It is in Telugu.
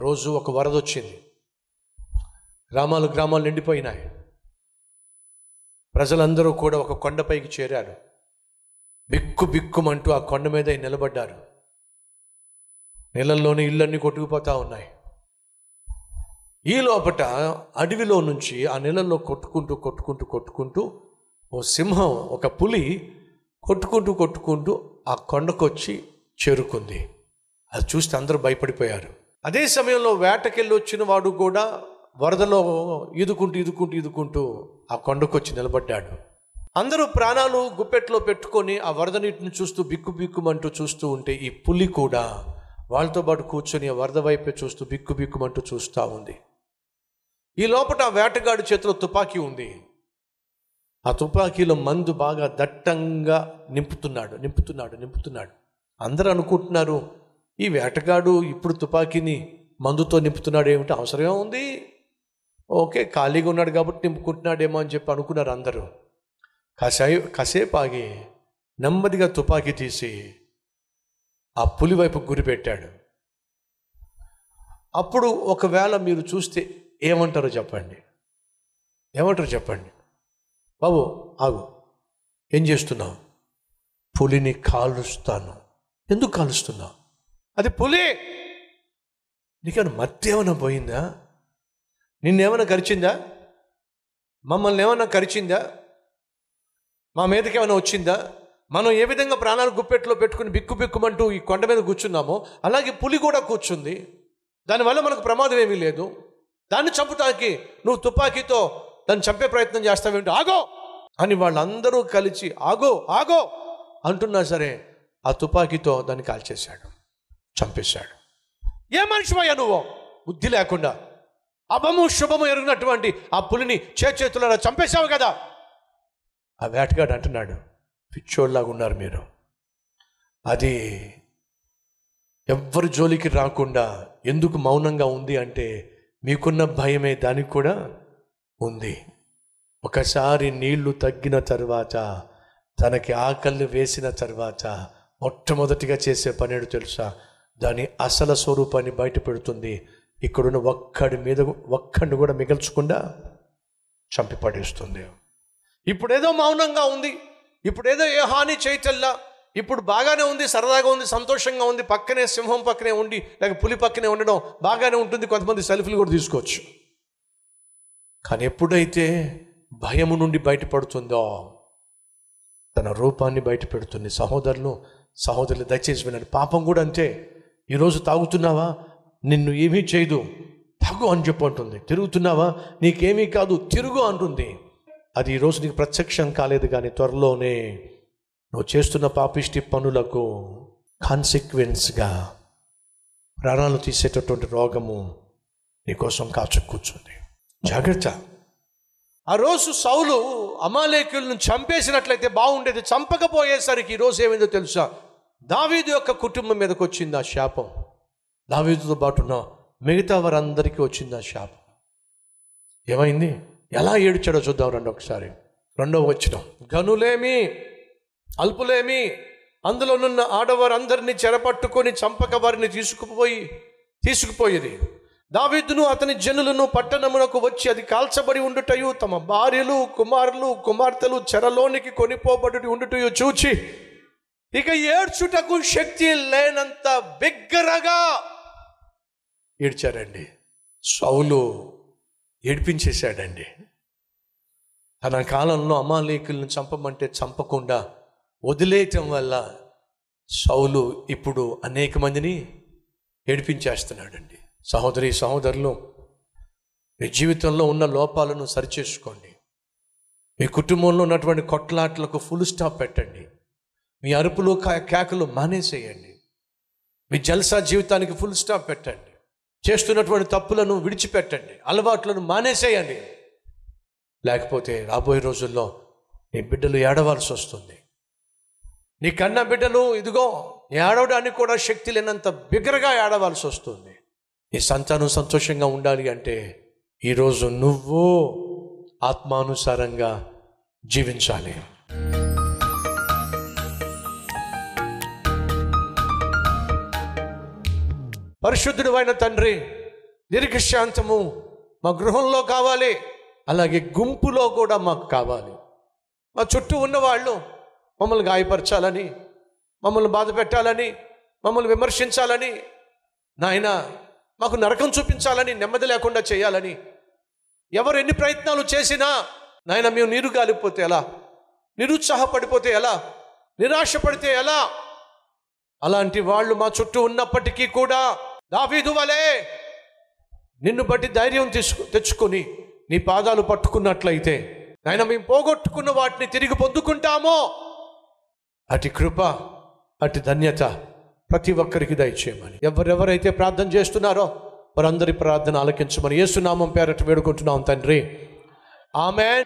రోజు ఒక వరద వచ్చింది. గ్రామాలు గ్రామాలు నిండిపోయినాయి. ప్రజలందరూ కూడా ఒక కొండపైకి చేరారు. బిక్కు బిక్కుమంటూ ఆ కొండ మీద నిలబడ్డారు. నీళ్ళల్లోనే ఇళ్ళన్నీ కొట్టుకుపోతూ ఉన్నాయి. ఈ లోపట అడవిలో నుంచి ఆ నీళ్ళల్లో కొట్టుకుంటూ కొట్టుకుంటూ కొట్టుకుంటూ ఓ సింహం ఒక పులి కొట్టుకుంటూ కొట్టుకుంటూ ఆ కొండకొచ్చి చేరుకుంది. అది చూస్తే అందరూ భయపడిపోయారు. అదే సమయంలో వేటకెళ్ళి వచ్చిన వాడు కూడా వరదలో ఈదుకుంటూ ఈదుకుంటూ ఈదుకుంటూ ఆ కొండకొచ్చి నిలబడ్డాడు. అందరూ ప్రాణాలు గుప్పెట్లో పెట్టుకొని ఆ వరద నీటిని చూస్తూ బిక్కు బిక్కుమంటూ చూస్తూ ఉంటే ఈ పులి కూడా వాళ్ళతో పాటు కూర్చొని ఆ వరద వైపే చూస్తూ బిక్కు బిక్కుమంటూ చూస్తూ ఉంది. ఈ లోపల ఆ వేటగాడి చేతిలో తుపాకీ ఉంది. ఆ తుపాకీలో మందు బాగా దట్టంగా నింపుతున్నాడు నింపుతున్నాడు నింపుతున్నాడు. అందరూ అనుకుంటున్నారు ఈ వేటగాడు ఇప్పుడు తుపాకీని మందుతో నింపుతున్నాడు ఏమిటి అవసరమే ఉంది. ఓకే ఖాళీగా ఉన్నాడు కాబట్టి నింపుకుంటున్నాడేమో అని చెప్పి అనుకున్నారు అందరూ. కాసే కాసేపు ఆగి నెమ్మదిగా తుపాకీ తీసి ఆ పులి వైపు గురిపెట్టాడు అప్పుడు ఒకవేళ మీరు చూస్తే ఏమంటారో చెప్పండి. ఏమంటారు చెప్పండి. బాబు ఆగు. ఏం చేస్తున్నావు? పులిని కాలుస్తాను. ఎందుకు కాలుస్తున్నావు? అది పులి. నీకేమైనా మత్తి ఏమైనా పోయిందా? నిన్నేమైనా కరిచిందా? మమ్మల్ని ఏమైనా కరిచిందా? మా మీదకి ఏమైనా వచ్చిందా? మనం ఏ విధంగా ప్రాణాలు గుప్పెట్లో పెట్టుకుని బిక్కు బిక్కుమంటూ ఈ కొండ మీద కూర్చున్నామో అలాగే పులి కూడా కూర్చుంది. దానివల్ల మనకు ప్రమాదం ఏమీ లేదు. దాన్ని చంపుతానికి నువ్వు తుపాకీతో దాన్ని చంపే ప్రయత్నం చేస్తావేంటి ఆగో! అని వాళ్ళందరూ కలిసి ఆగో ఆగో! అంటున్నా సరే ఆ తుపాకీతో దాన్ని కాల్చేశాడు. చంపేశాడు. ఏ మనిషివయ్యా నువ్వు? బుద్ధి లేకుండా. అభము శుభము ఎరుగినటువంటి ఆ పులిని చేతులలో చంపేశావు కదా? ఆ వేటగాడు అంటున్నాడు పిచ్చోళ్ళలాగా ఉన్నారు మీరు. అది ఎవ్వరి జోలికి రాకుండా ఎందుకు మౌనంగా ఉంది అంటే మీకున్న భయమే దానికి కూడా ఉంది. ఒకసారి నీళ్ళు తగ్గిన తర్వాత తనకి ఆకలి వేసిన తర్వాత మొట్టమొదటిగా చేసే పనేడు తెలుసా? దాని అసలు స్వరూపాన్ని బయట పెడుతుంది ఇక్కడున్న ఒక్కడి మీద ఒక్కడిని కూడా మిగల్చకుండా చంపి పడేస్తుంది ఇప్పుడేదో మౌనంగా ఉంది. ఇప్పుడేదో ఏ హాని చేయటల్లా. ఇప్పుడు బాగానే ఉంది సరదాగా ఉంది సంతోషంగా ఉంది. పక్కనే సింహం పక్కనే ఉండి లేక పులి పక్కనే ఉండడం బాగానే ఉంటుంది. కొంతమంది సెల్ఫీలు కూడా తీసుకోవచ్చు. కానీ ఎప్పుడైతే భయము నుండి బయటపడుతుందో తన రూపాన్ని బయట పెడుతుంది సహోదరులు సహోదరులు దయచేసి వినండి. పాపం కూడా అంతే. ఈరోజు తాగుతున్నావా? నిన్ను ఏమీ చేయదు. తాగు అని చెప్పు అంటుంది. తిరుగుతున్నావా? నీకేమీ కాదు తిరుగు అంటుంది. అది ఈరోజు నీకు ప్రత్యక్షం కాలేదు కానీ త్వరలోనే నువ్వు చేస్తున్న పాపిష్టి పనులకు కాన్సిక్వెన్స్గా ప్రాణాలు తీసేటటువంటి రోగము నీకోసం కాచు కూర్చుంది. జాగ్రత్త. ఆ రోజు సౌలు అమాలేకులను చంపేసినట్లయితే బాగుండేది. చంపకపోయేసరికి ఈరోజు ఏమైందో తెలుసా? దావీదు యొక్క కుటుంబం మీదకి వచ్చింది ఆ శాపం. దావీదుతో పాటు ఉన్న మిగతా వారందరికీ వచ్చింది ఆ శాపం. ఏమైంది? ఎలా ఏడ్చాడో చూద్దాం రండి ఒకసారి. రెండవ వచ్చిన గనులేమి అల్పులేమి అందులోనున్న ఆడవారందరినీ చెరపట్టుకొని చంపక వారిని తీసుకుపోయి తీసుకుపోయేది. దావీదును అతని జనులను పట్టణమునకు వచ్చి అది కాల్చబడి ఉండుటయు తమ భార్యలు కుమారులు కుమార్తెలు చెరలోనికి కొనిపోబడి ఉండుటయు చూచి ఇక ఏడ్చుటకు శక్తి లేనంత బిగ్గరగా ఏడ్చారండి సౌలు ఏడిపించేశాడండి. తన కాలంలో అమాలేకులను చంపమంటే చంపకుండా వదిలేయటం వల్ల సౌలు ఇప్పుడు అనేక మందిని ఏడిపించేస్తున్నాడండి. సహోదరి సహోదరులు మీ జీవితంలో ఉన్న లోపాలను సరిచేసుకోండి. మీ కుటుంబంలో ఉన్నటువంటి కొట్లాట్లకు ఫుల్ స్టాప్ పెట్టండి. మీ అరుపులు కా- కేకలు మానేసేయండి. మీ జల్సా జీవితానికి ఫుల్ స్టాప్ పెట్టండి. చేస్తున్నటువంటి తప్పులను విడిచిపెట్టండి. అలవాట్లను మానేసేయండి. లేకపోతే రాబోయే రోజుల్లో నీ బిడ్డలు ఏడవాల్సి వస్తుంది. నీ కన్న బిడ్డలు ఇదిగో ఏడవడానికి కూడా శక్తి లేనంత బిగ్గరగా ఏడవాల్సి వస్తుంది. నీ సంతానం సంతోషంగా ఉండాలి అంటే ఈరోజు నువ్వు ఆత్మానుసారంగా జీవించాలి. పరిశుద్ధుడు అయిన తండ్రి నిరీక్షాంతము మా గృహంలో కావాలి అలాగే గుంపులో కూడా మాకు కావాలి. మా చుట్టూ ఉన్నవాళ్ళు మమ్మల్ని గాయపరచాలని మమ్మల్ని బాధ పెట్టాలని మమ్మల్ని విమర్శించాలని నాయన మాకు నరకం చూపించాలని నెమ్మది లేకుండా చేయాలని. ఎవరు ఎన్ని ప్రయత్నాలు చేసినా నాయన మేము నీరు గాలిపోతే ఎలా? నిరుత్సాహపడిపోతే ఎలా? నిరాశపడితే ఎలా? అలాంటి వాళ్ళు మా చుట్టూ ఉన్నప్పటికీ కూడా దావీదు వలే నిన్ను బట్టి ధైర్యం తీసుకు తెచ్చుకొని నీ పాదాలు పట్టుకున్నట్లయితే నాయన మేము పోగొట్టుకున్న వాటిని తిరిగి పొందుకుంటామో? అటు కృప అటు ధన్యత ప్రతి ఒక్కరికి దయచేయమని. ఎవరెవరైతే ప్రార్థన చేస్తున్నారో వారందరి ప్రార్థన ఆలకించమని ఏసునామం పేరట వేడుకుంటున్నాం తండ్రి. ఆమె